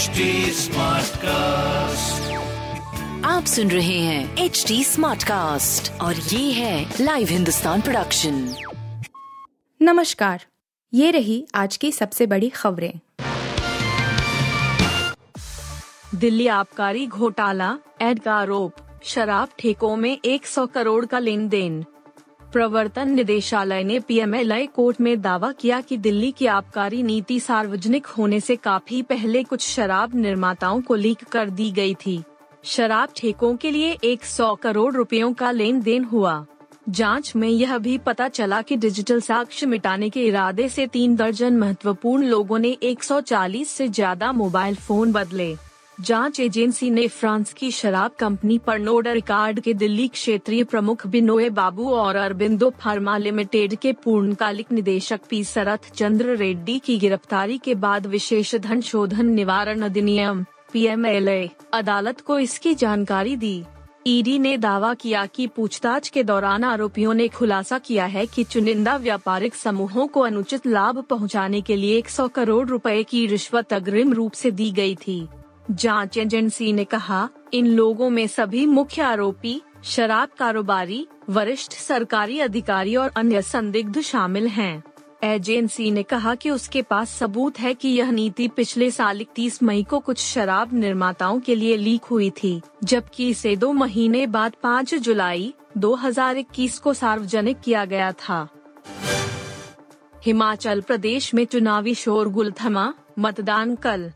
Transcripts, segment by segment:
HD cast आप सुन रहे हैं एच डी स्मार्ट कास्ट और ये है लाइव हिंदुस्तान प्रोडक्शन नमस्कार ये रही आज की सबसे बड़ी खबरें। दिल्ली आबकारी घोटाला एड का आरोप शराब ठेकों में 100 करोड़ का लेन देन प्रवर्तन निदेशालय ने पीएमएलआई कोर्ट में दावा किया कि दिल्ली की आबकारी नीति सार्वजनिक होने से काफ़ी पहले कुछ शराब निर्माताओं को लीक कर दी गई थी। शराब ठेकों के लिए 100 करोड़ रुपयों का लेन देन हुआ। जाँच में यह भी पता चला कि डिजिटल साक्ष्य मिटाने के इरादे से तीन दर्जन महत्वपूर्ण लोगों ने 140 से ज़्यादा मोबाइल फ़ोन बदले। जाँच एजेंसी ने फ्रांस की शराब कंपनी परनोड रिकार्ड के दिल्ली क्षेत्रीय प्रमुख बिनोए बाबू और अरबिंदो फार्मा लिमिटेड के पूर्णकालिक निदेशक पी सरथ चंद्र रेड्डी की गिरफ्तारी के बाद विशेष धन शोधन निवारण अधिनियम, पीएमएलए, अदालत को इसकी जानकारी दी। ईडी ने दावा किया कि पूछताछ के दौरान आरोपियों ने खुलासा किया है कि चुनिंदा व्यापारिक समूहों को अनुचित लाभ पहुँचाने के लिए 100 करोड़ रुपए की रिश्वत अग्रिम रूप से दी गई थी। जाँच एजेंसी ने कहा, इन लोगों में सभी मुख्य आरोपी, शराब कारोबारी, वरिष्ठ सरकारी अधिकारी और अन्य संदिग्ध शामिल हैं। एजेंसी ने कहा कि उसके पास सबूत है कि यह नीति पिछले साल इकतीस मई को कुछ शराब निर्माताओं के लिए लीक हुई थी, जबकि इसे दो महीने बाद 5 जुलाई 2021 को सार्वजनिक किया गया था। हिमाचल प्रदेश में चुनावी शोरगुल थमा मतदान कल।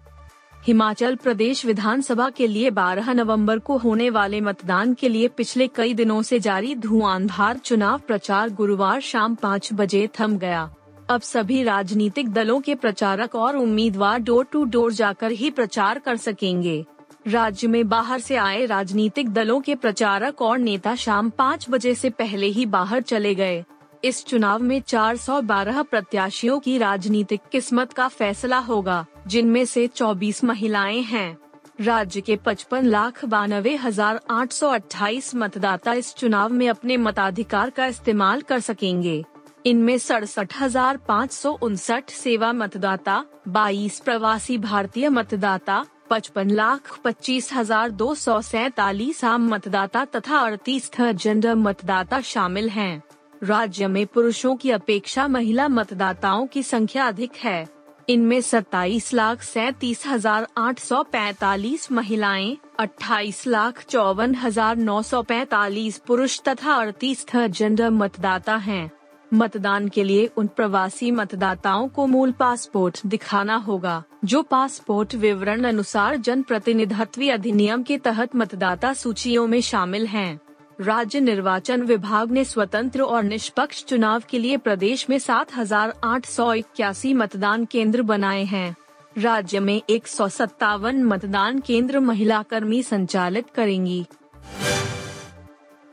हिमाचल प्रदेश विधानसभा के लिए 12 नवंबर को होने वाले मतदान के लिए पिछले कई दिनों से जारी धुआंधार चुनाव प्रचार गुरुवार शाम पाँच बजे थम गया। अब सभी राजनीतिक दलों के प्रचारक और उम्मीदवार डोर टू डोर जाकर ही प्रचार कर सकेंगे। राज्य में बाहर से आए राजनीतिक दलों के प्रचारक और नेता शाम पाँच बजे से पहले ही बाहर चले गए। इस चुनाव में 412 प्रत्याशियों की राजनीतिक किस्मत का फैसला होगा, जिनमें से 24 महिलाएँ हैं राज्य के पचपन लाख बानवे हज़ार आठ सौ अट्ठाईस मतदाता इस चुनाव में अपने मताधिकार का इस्तेमाल कर सकेंगे इनमें सड़सठ हज़ार पाँच सौ उनसठ सेवा मतदाता, बाईस प्रवासी भारतीय मतदाता, पचपन लाख पच्चीस हज़ार दो सौ सैतालीस आम मतदाता तथा अड़तीस जेंडर मतदाता शामिल हैं। राज्य में पुरुषों की अपेक्षा महिला मतदाताओं की संख्या अधिक है इनमें सत्ताईस लाख सैतीस हज़ार आठ सौ पैतालीस महिलाएँ, अट्ठाईस लाख चौवन हज़ार नौ सौ पैतालीस पुरुष तथा अड़तीस जेंडर मतदाता हैं। मतदान के लिए उन प्रवासी मतदाताओं को मूल पासपोर्ट दिखाना होगा, जो पासपोर्ट विवरण अनुसार जन प्रतिनिधित्व अधिनियम के तहत मतदाता सूचियों में शामिल हैं। राज्य निर्वाचन विभाग ने स्वतंत्र और निष्पक्ष चुनाव के लिए प्रदेश में सात हज़ार आठ सौ इक्यासी मतदान केंद्र बनाए हैं। राज्य में एक सौ सत्तावन मतदान केंद्र महिला कर्मी संचालित करेंगी।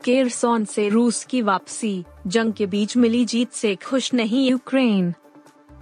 केरसोन से रूस की वापसी। जंग के बीच मिली जीत से खुश नहीं यूक्रेन।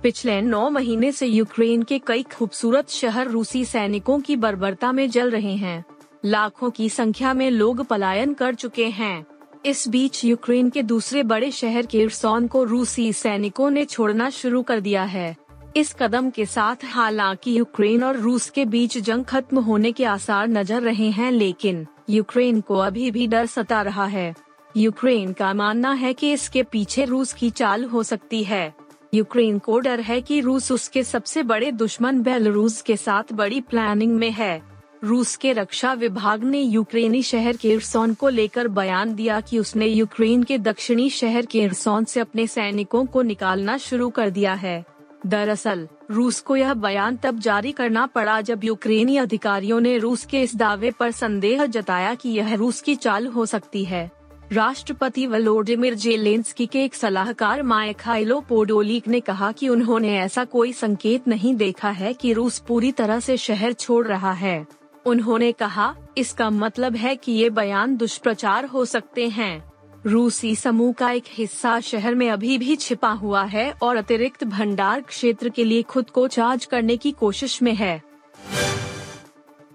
पिछले नौ महीने से यूक्रेन के कई खूबसूरत शहर रूसी सैनिकों की बर्बरता में जल रहे हैं। लाखों की संख्या में लोग पलायन कर चुके हैं। इस बीच यूक्रेन के दूसरे बड़े शहर किरसोन को रूसी सैनिकों ने छोड़ना शुरू कर दिया है। इस कदम के साथ हालाँकि यूक्रेन और रूस के बीच जंग खत्म होने के आसार नज़र रहे हैं, लेकिन यूक्रेन को अभी भी डर सता रहा है। यूक्रेन का मानना है कि इसके पीछे रूस की चाल हो सकती है। यूक्रेन को डर है कि रूस उसके सबसे बड़े दुश्मन बेलारूस के साथ बड़ी प्लानिंग में है। रूस के रक्षा विभाग ने यूक्रेनी शहर केरसोन को लेकर बयान दिया कि उसने यूक्रेन के दक्षिणी शहर केरसोन से अपने सैनिकों को निकालना शुरू कर दिया है। दरअसल, रूस को यह बयान तब जारी करना पड़ा जब यूक्रेनी अधिकारियों ने रूस के इस दावे पर संदेह जताया कि यह रूस की चाल हो सकती है। राष्ट्रपति वलोडिमिर जेलेंस्की के एक सलाहकार मायखाइलो पोडोलिक ने कहा कि उन्होंने ऐसा कोई संकेत नहीं देखा है कि रूस पूरी तरह से शहर छोड़ रहा है। उन्होंने कहा, इसका मतलब है कि ये बयान दुष्प्रचार हो सकते हैं। रूसी समूह का एक हिस्सा शहर में अभी भी छिपा हुआ है और अतिरिक्त भंडार क्षेत्र के लिए खुद को चार्ज करने की कोशिश में है।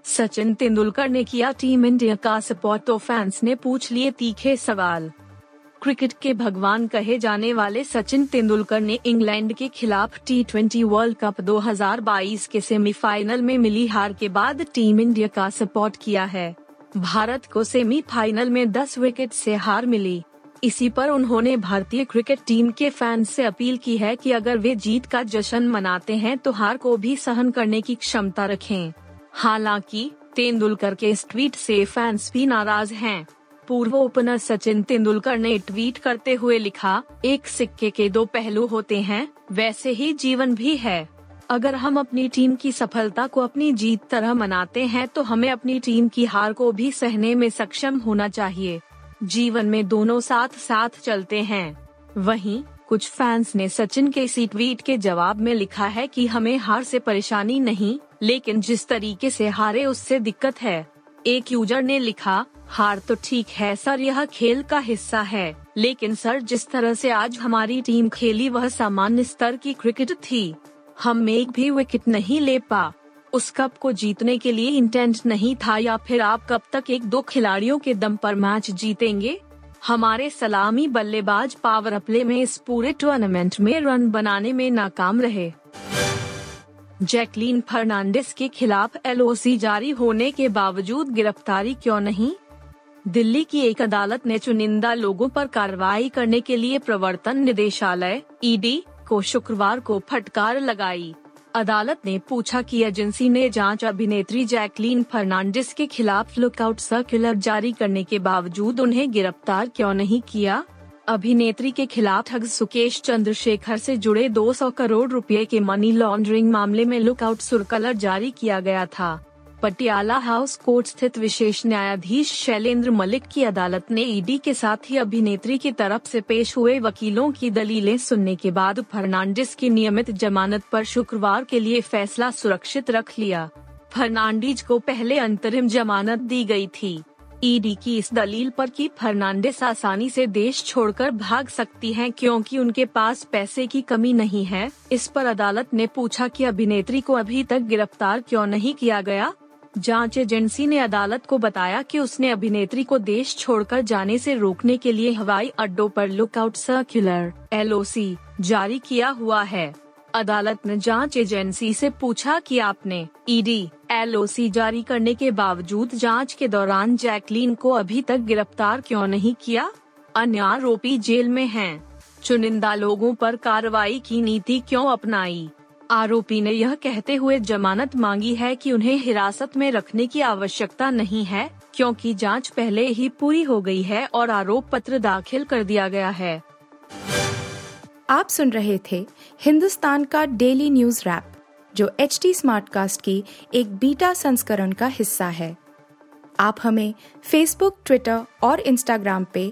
सचिन तेंदुलकर ने किया टीम इंडिया का सपोर्ट तो फैंस ने पूछ लिए तीखे सवाल। क्रिकेट के भगवान कहे जाने वाले सचिन तेंदुलकर ने इंग्लैंड के खिलाफ टी वर्ल्ड कप 2022 के सेमीफाइनल में मिली हार के बाद टीम इंडिया का सपोर्ट किया है। भारत को सेमीफाइनल में 10 विकेट से हार मिली। इसी पर उन्होंने भारतीय क्रिकेट टीम के फैंस से अपील की है कि अगर वे जीत का जश्न मनाते हैं तो हार को भी सहन करने की क्षमता रखें। हालाँकि, तेंदुलकर के इस ट्वीट से फैंस भी नाराज़ हैं। पूर्व ओपनर सचिन तेंदुलकर ने ट्वीट करते हुए लिखा, एक सिक्के के दो पहलू होते हैं, वैसे ही जीवन भी है। अगर हम अपनी टीम की सफलता को अपनी जीत तरह मनाते हैं तो हमें अपनी टीम की हार को भी सहने में सक्षम होना चाहिए। जीवन में दोनों साथ साथ चलते हैं। वहीं, कुछ फैंस ने सचिन के इसी ट्वीट के जवाब में लिखा है कि हमें हार से परेशानी नहीं, लेकिन जिस तरीके से हारे उससे दिक्कत है। एक यूज़र ने लिखा हार तो ठीक है सर, यह खेल का हिस्सा है। लेकिन सर, जिस तरह से आज हमारी टीम खेली, वह सामान्य स्तर की क्रिकेट थी। हम एक भी विकेट नहीं ले पा। उस कप को जीतने के लिए इंटेंट नहीं था, या फिर आप कब तक एक दो खिलाड़ियों के दम पर मैच जीतेंगे? हमारे सलामी बल्लेबाज पावर प्ले में इस पूरे टूर्नामेंट में रन बनाने में नाकाम रहे। जैकलीन फर्नांडिस के खिलाफ एलओसी जारी होने के बावजूद गिरफ्तारी क्यों नहीं? दिल्ली की एक अदालत ने चुनिंदा लोगों पर कार्रवाई करने के लिए प्रवर्तन निदेशालय ईडी को शुक्रवार को फटकार लगाई। अदालत ने पूछा कि एजेंसी ने जाँच अभिनेत्री जैकलीन फर्नांडिस के खिलाफ लुकआउट सर्कुलर जारी करने के बावजूद उन्हें गिरफ़्तार क्यों नहीं किया? अभिनेत्री के खिलाफ ठग सुकेश चंद्रशेखर से जुड़े 200 करोड़ रुपए के मनी लॉन्ड्रिंग मामले में लुकआउट सर्कुलर जारी किया गया था। पटियाला हाउस कोर्ट स्थित विशेष न्यायाधीश शैलेंद्र मलिक की अदालत ने ईडी के साथ ही अभिनेत्री की तरफ़ से पेश हुए वकीलों की दलीलें सुनने के बाद फर्नांडिस की नियमित जमानत पर शुक्रवार के लिए फैसला सुरक्षित रख लिया। फर्नांडिस को पहले अंतरिम जमानत दी गई थी। ईडी की इस दलील पर कि फर्नांडिस आसानी से देश छोड़कर भाग सकती हैं क्योंकि उनके पास पैसे की कमी नहीं है। इस पर अदालत ने पूछा कि अभिनेत्री को अभी तक गिरफ़्तार क्यों नहीं किया गया? जाँच एजेंसी ने अदालत को बताया कि उसने अभिनेत्री को देश छोड़कर जाने से रोकने के लिए हवाई अड्डों पर लुकआउट सर्कुलर, एलओसी, जारी किया हुआ है। अदालत ने जाँच एजेंसी से पूछा कि आपने ईडी एलओसी जारी करने के बावजूद जाँच के दौरान जैकलीन को अभी तक गिरफ़्तार क्यों नहीं किया? अन्य आरोपी जेल में हैं। चुनिंदा लोगों पर कार्रवाई की नीति क्यों अपनाई? आरोपी ने यह कहते हुए जमानत मांगी है कि उन्हें हिरासत में रखने की आवश्यकता नहीं है, क्योंकि जाँच पहले ही पूरी हो गई है और आरोप पत्र दाखिल कर दिया गया है। आप सुन रहे थे हिंदुस्तान का डेली न्यूज़ रैप, जो एच टी कास्ट की एक बीटा संस्करण का हिस्सा है। आप हमें फेसबुक ट्विटर और इंस्टाग्राम पे